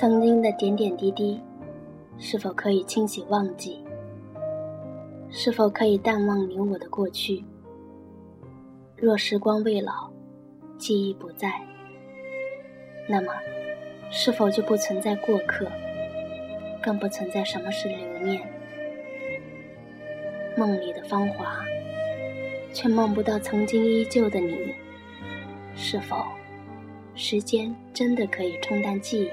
曾经的点点滴滴，是否可以清洗忘记？是否可以淡忘你我的过去？若时光未老，记忆不在，那么，是否就不存在过客，更不存在什么是留念？梦里的芳华，却梦不到曾经依旧的你。是否，时间真的可以冲淡记忆，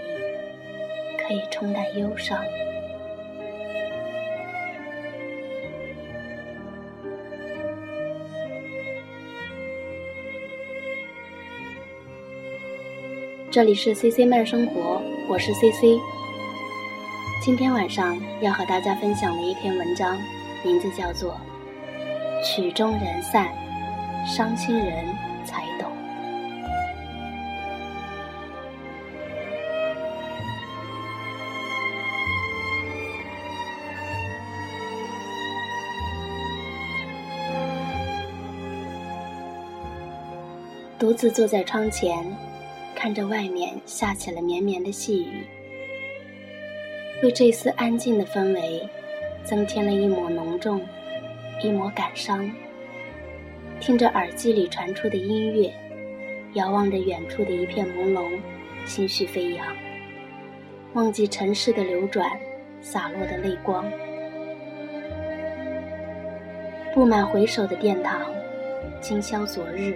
可以冲淡忧伤？这里是 C C 慢生活，我是 C C。今天晚上要和大家分享的一篇文章，名字叫做《曲终人散，伤心人才懂》。独自坐在窗前。看着外面下起了绵绵的细雨，为这丝安静的氛围增添了一抹浓重，一抹感伤。听着耳机里传出的音乐，遥望着远处的一片朦胧，心绪飞扬，忘记尘世的流转，洒落的泪光。布满回首的殿堂，今宵昨日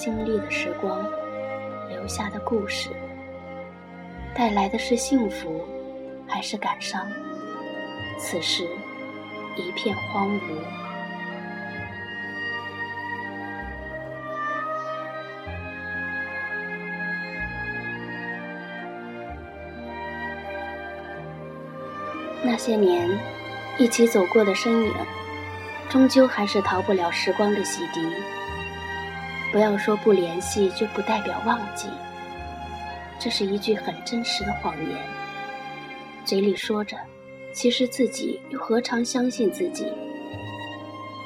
经历的时光。留下的故事，带来的是幸福，还是感伤？此时，一片荒芜。那些年，一起走过的身影，终究还是逃不了时光的洗涤。不要说不联系就不代表忘记，这是一句很真实的谎言。嘴里说着，其实自己又何尝相信自己？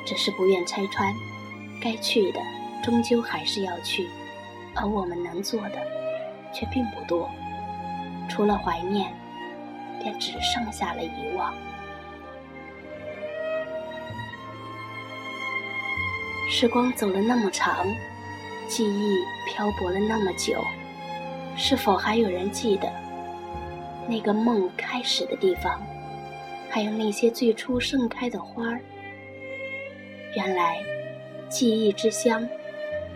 只是不愿拆穿，该去的终究还是要去，而我们能做的却并不多，除了怀念，便只剩下了遗忘。时光走了那么长。记忆漂泊了那么久，是否还有人记得那个梦开始的地方？还有那些最初盛开的花儿？原来，记忆之乡，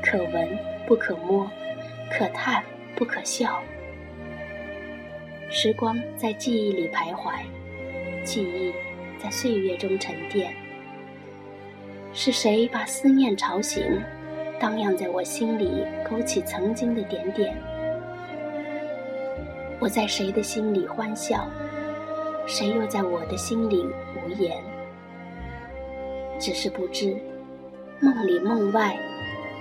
可闻不可摸，可叹不可笑。时光在记忆里徘徊，记忆在岁月中沉淀。是谁把思念吵醒？荡漾在我心里，勾起曾经的点点。我在谁的心里欢笑，谁又在我的心里无言？只是不知，梦里梦外，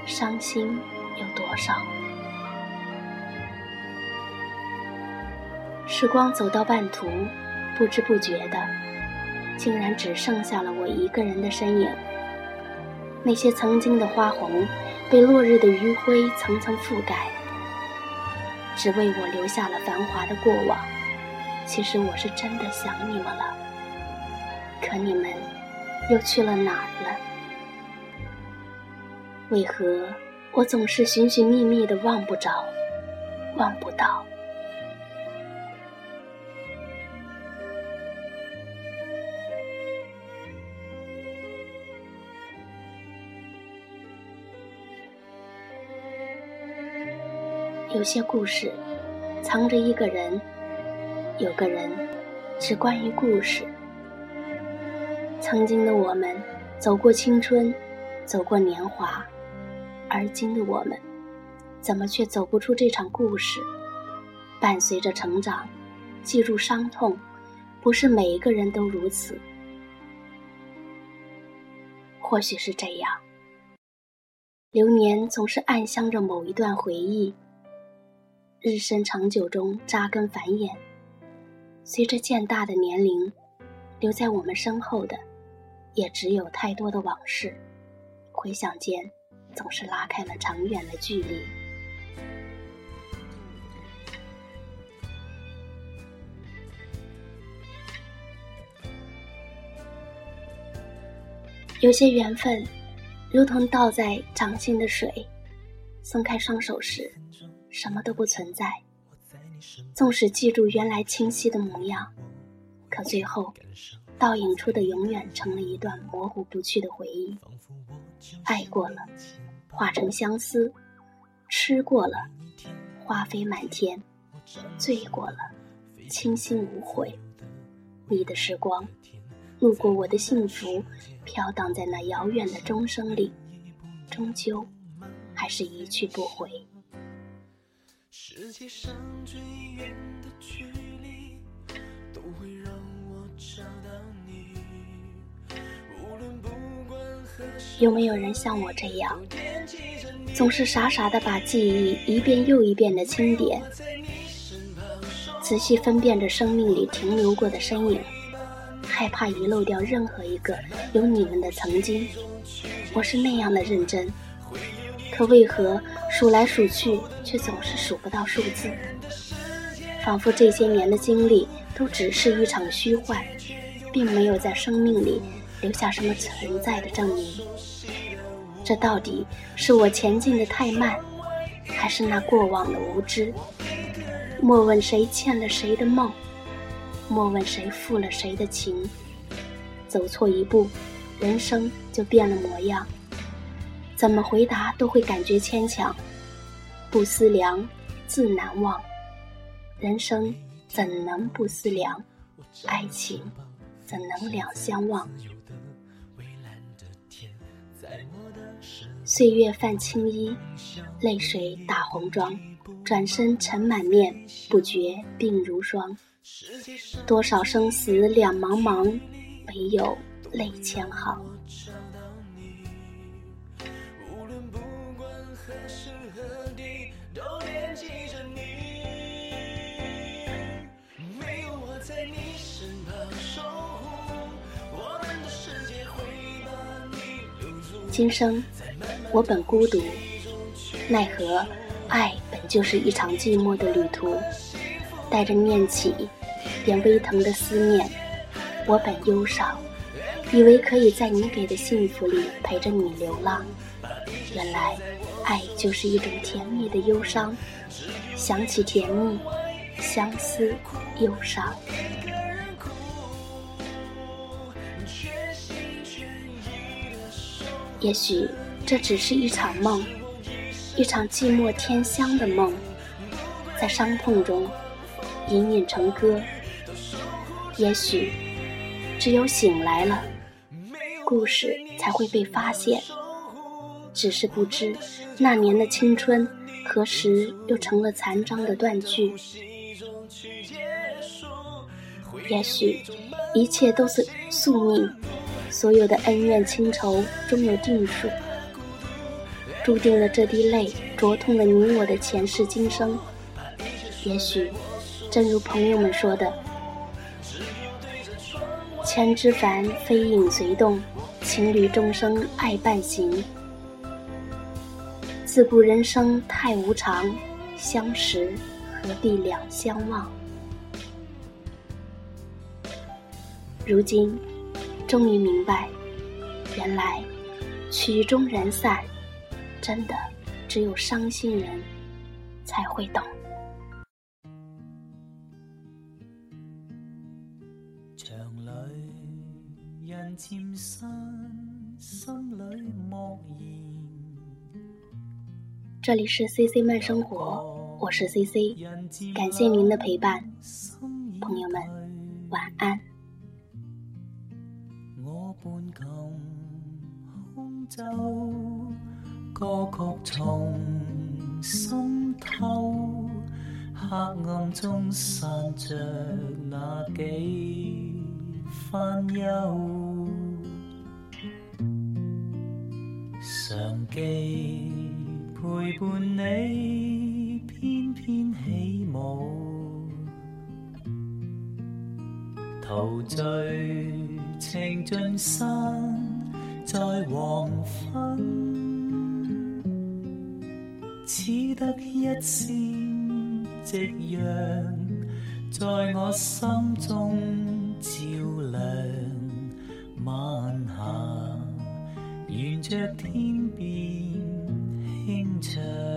伤心有多少？时光走到半途，不知不觉的，竟然只剩下了我一个人的身影。那些曾经的花红，被落日的余晖层层覆盖，只为我留下了繁华的过往。其实我是真的想你们了，可你们又去了哪儿了？为何我总是寻寻觅觅的望不着，望不到？有些故事藏着一个人，有个人是关于故事。曾经的我们走过青春，走过年华，而今的我们怎么却走不出这场故事？伴随着成长，记住伤痛，不是每一个人都如此。或许是这样，流年总是暗香着某一段回忆。日深长久中扎根繁衍，随着渐大的年龄，留在我们身后的也只有太多的往事，回想间总是拉开了长远的距离。有些缘分如同倒在掌心的水，松开双手时。什么都不存在。纵使记住原来清晰的模样，可最后，倒影出的永远成了一段模糊不去的回忆。爱过了，化成相思；吃过了，花飞满天；醉过了，清心无悔。你的时光。路过我的幸福，飘荡在那遥远的钟声里，终究还是一去不回。有没有人像我这样，总是傻傻的把记忆一遍又一遍的清点，仔细分辨着生命里停留过的身影？害怕遗漏掉任何一个有你们的曾经，我是那样的认真，可为何数来数去却总是数不到数字？仿佛这些年的经历都只是一场虚幻，并没有在生命里留下什么存在的证明。这到底是我前进的太慢，还是那过往的无知？莫问谁欠了谁的梦。莫问谁负了谁的情，走错一步，人生就变了模样。怎么回答都会感觉牵强。不思量，自难忘。人生怎能不思量？爱情怎能两相忘？岁月泛青衣，泪水打红妆，转身尘满面，不觉鬓如霜。多少生死两茫茫，唯有泪千行。今生我本孤独，奈何爱本就是一场寂寞的旅途，带着念起。便微疼的思念，我本忧伤，以为可以在你给的幸福里陪着你流浪。原来，爱就是一种甜蜜的忧伤。想起甜蜜，相思，忧伤。也许这只是一场梦，一场寂寞天香的梦，在伤痛中隐隐成歌。也许，只有醒来了，故事才会被发现。只是不知那年的青春，何时又成了残章的断句。也许，一切都是宿命，所有的恩怨情仇终有定数，注定了这滴泪灼痛了你我的前世今生。也许，正如朋友们说的。千之凡，飞影随动；情侣终生爱伴行。自古人生太无常，相识何必两相忘？如今，终于明白，原来曲终人散，真的只有伤心人才会懂。这里是 C C 慢生活，我是 C C，感谢您的陪伴，朋友们晚安。半琴空奏，歌曲从心透，黑暗中散着那几番忧。常记陪伴你翩翩起舞，陶醉情尽散在黄昏只得一线夕阳在我心中照亮晚霞沿着天边轻唱。